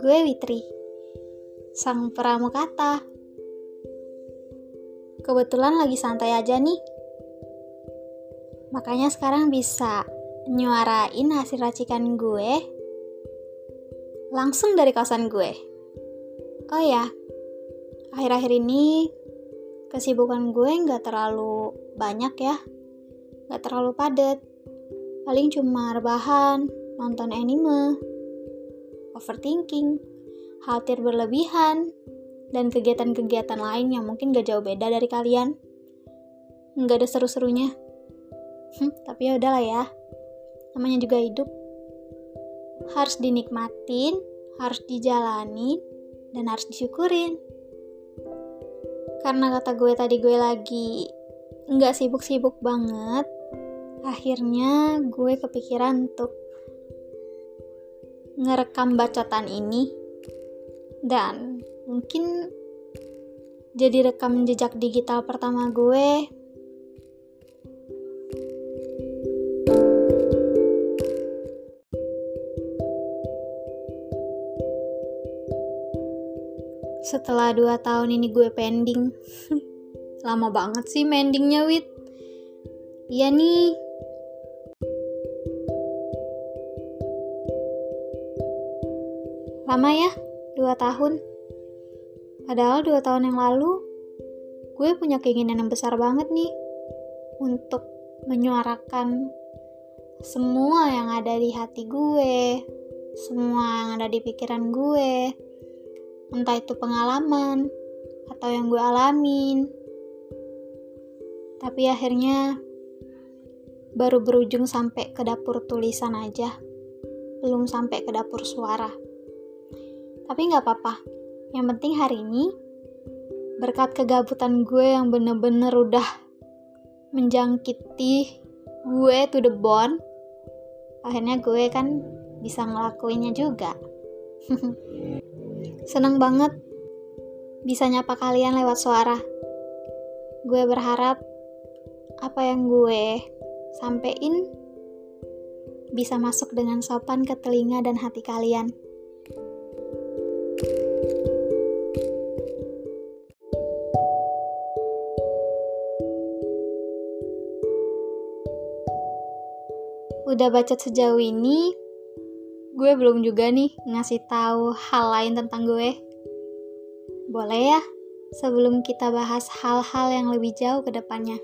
Gue Witri, sang pramukata. Kebetulan lagi santai aja nih. Makanya sekarang bisa nyuarain hasil racikan gue langsung dari kawasan gue. Oh ya, akhir-akhir ini kesibukan gue nggak terlalu banyak ya, nggak terlalu padat. Paling cuma rebahan, nonton anime, overthinking, khawatir berlebihan, dan kegiatan-kegiatan lain yang mungkin gak jauh beda dari kalian. Nggak ada seru-serunya. Hm, tapi ya udahlah ya. Namanya juga hidup. Harus dinikmatin, harus dijalani, dan harus disyukurin. Karena kata gue tadi gue lagi nggak sibuk-sibuk banget, akhirnya gue kepikiran untuk ngerekam bacotan ini dan mungkin jadi rekam jejak digital pertama gue. Setelah 2 tahun ini gue pending. Lama banget sih mendingnya wit. Iya nih Lama ya, dua tahun. Padahal dua tahun yang lalu, gue punya keinginan yang besar banget nih untuk menyuarakan semua yang ada di hati gue, semua yang ada di pikiran gue, entah itu pengalaman atau yang gue alamin. Tapi akhirnya baru berujung sampai ke dapur tulisan aja, belum sampai ke dapur suara. Tapi nggak apa-apa. Yang penting hari ini, berkat kegabutan gue yang bener-bener udah menjangkiti gue to the bone, akhirnya gue kan bisa ngelakuinnya juga. Seneng banget bisa nyapa kalian lewat suara. Gue berharap apa yang gue sampein bisa masuk dengan sopan ke telinga dan hati kalian. Udah baca sejauh ini, gue belum juga nih ngasih tahu hal lain tentang gue. Boleh ya, sebelum kita bahas hal-hal yang lebih jauh ke depannya.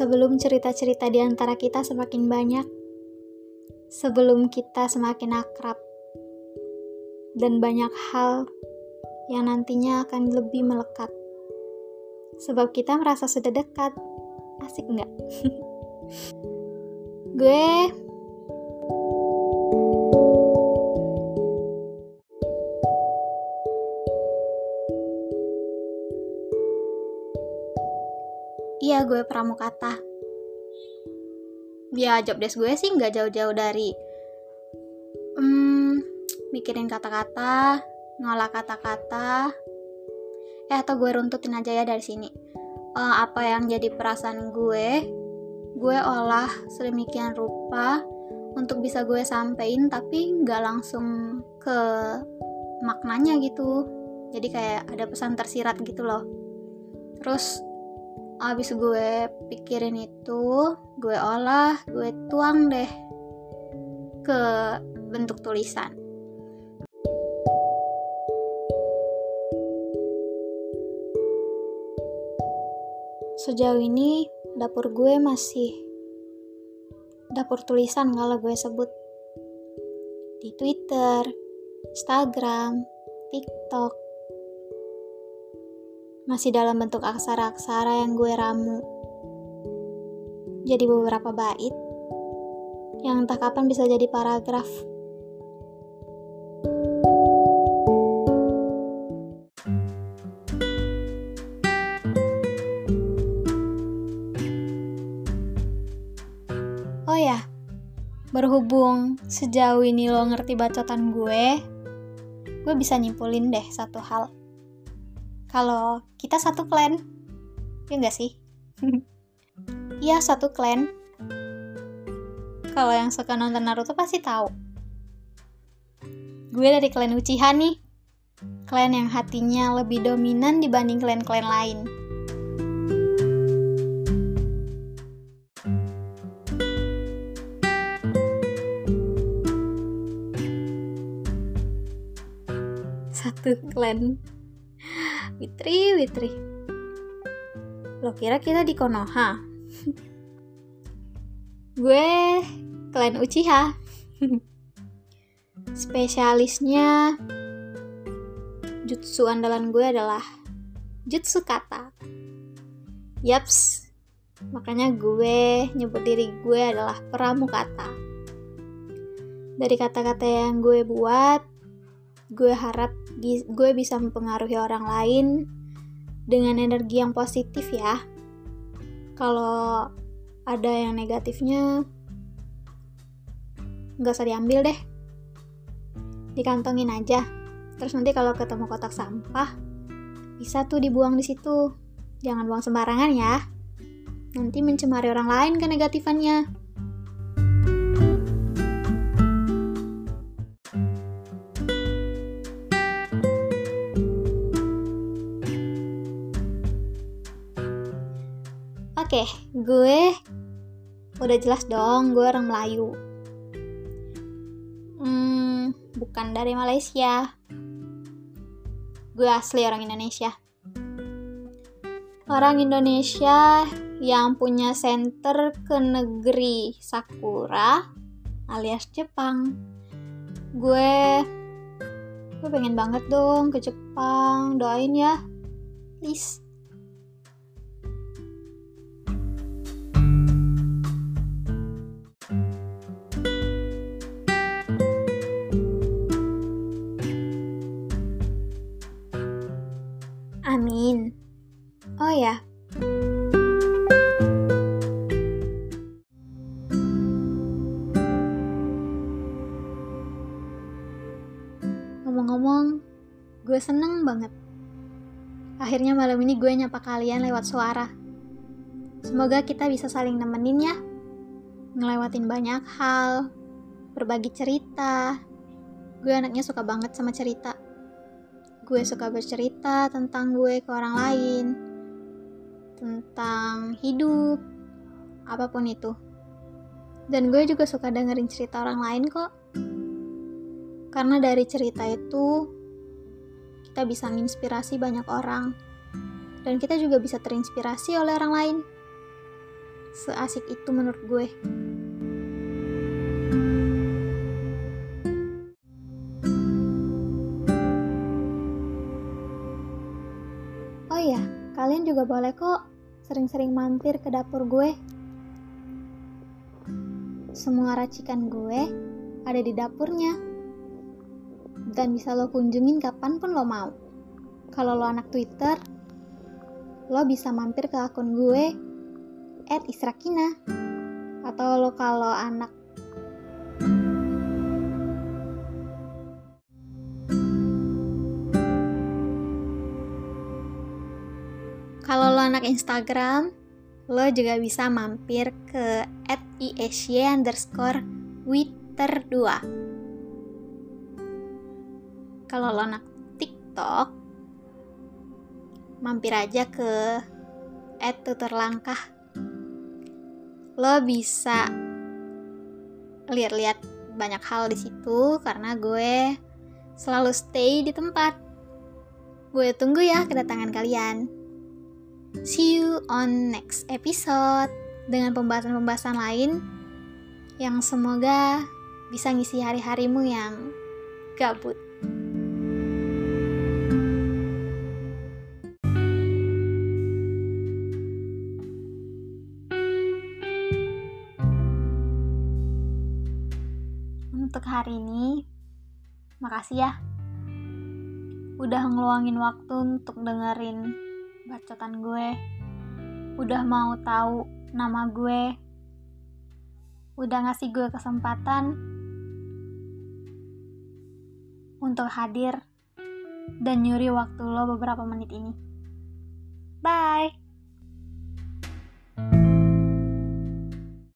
Sebelum cerita-cerita di antara kita semakin banyak, sebelum kita semakin akrab, dan banyak hal yang nantinya akan lebih melekat sebab kita merasa sudah dekat. Asik nggak? gue Iya, gue pramukata. Ya, job desk gue sih nggak jauh-jauh dari hmm, mikirin kata-kata, ngolah kata-kata, eh atau gue runtutin aja ya dari sini. Uh, apa yang jadi perasaan gue? Gue olah sedemikian rupa untuk bisa gue sampein tapi nggak langsung ke maknanya gitu. Jadi kayak ada pesan tersirat gitu loh. Terus abis gue pikirin itu gue olah gue tuang deh ke bentuk tulisan Sejauh ini, dapur gue masih dapur tulisan kalau gue sebut. Di Twitter, Instagram, TikTok. Masih dalam bentuk aksara-aksara yang gue ramu. Jadi beberapa bait yang entah kapan bisa jadi paragraf. Berhubung sejauh ini lo ngerti bacotan gue, gue bisa nyimpulin deh satu hal. Kalau kita satu clan, ya gak sih? Iya satu clan. kalau yang suka nonton Naruto pasti tahu. Gue dari klan Uchiha nih. Klan yang hatinya lebih dominan dibanding klan-klan lain. Satu klan. Witri, Witri. Lo kira kita di Konoha? Gue klan Uchiha. Spesialisnya jutsu andalan gue adalah jutsu kata. Yaps, makanya gue nyebut diri gue adalah pramukata. Dari kata-kata yang gue buat, gue harap gue bisa mempengaruhi orang lain dengan energi yang positif ya. Kalau ada yang negatifnya nggak usah diambil deh. Dikantongin aja. Terus nanti kalau ketemu kotak sampah bisa tuh dibuang di situ. Jangan buang sembarangan ya. Nanti mencemari orang lain ke negatifannya gue Udah jelas dong, gue orang Melayu. Hmm, bukan dari Malaysia. Gue asli orang Indonesia. Orang Indonesia yang punya center ke negeri Sakura alias Jepang. Gue gue pengen banget dong ke Jepang. Doain ya. Please. Oh ya. Ngomong-ngomong, gue seneng banget. Akhirnya malam ini gue nyapa kalian lewat suara. Semoga kita bisa saling nemenin ya. Ngelewatin banyak hal, berbagi cerita. Gue anaknya suka banget sama cerita gue suka bercerita tentang gue ke orang lain, tentang hidup, apa pun itu. Dan gue juga suka dengerin cerita orang lain kok. Karena dari cerita itu, kita bisa menginspirasi banyak orang. Dan kita juga bisa terinspirasi oleh orang lain. Seasik itu menurut gue. Kalian juga boleh kok sering-sering mampir ke dapur gue. Semua racikan gue ada di dapurnya. Dan bisa lo kunjungin kapan pun lo mau. Kalau lo anak Twitter, lo bisa mampir ke akun gue at Israkina. Atau lo kalau anak anak Instagram, lo juga bisa mampir ke at underscore Twitter 2. Kalau lo anak TikTok, mampir aja ke at. Lo bisa lihat-lihat banyak hal di situ karena gue selalu stay di tempat. Gue tunggu ya kedatangan kalian. See you on next episode dengan pembahasan-pembahasan lain yang semoga bisa ngisi hari-harimu yang gabut. Untuk hari ini, makasih ya udah ngeluangin waktu untuk dengerin bacotan gue. Udah mau tahu nama gue. Udah ngasih gue kesempatan untuk hadir dan nyuri waktu lo beberapa menit ini. Bye.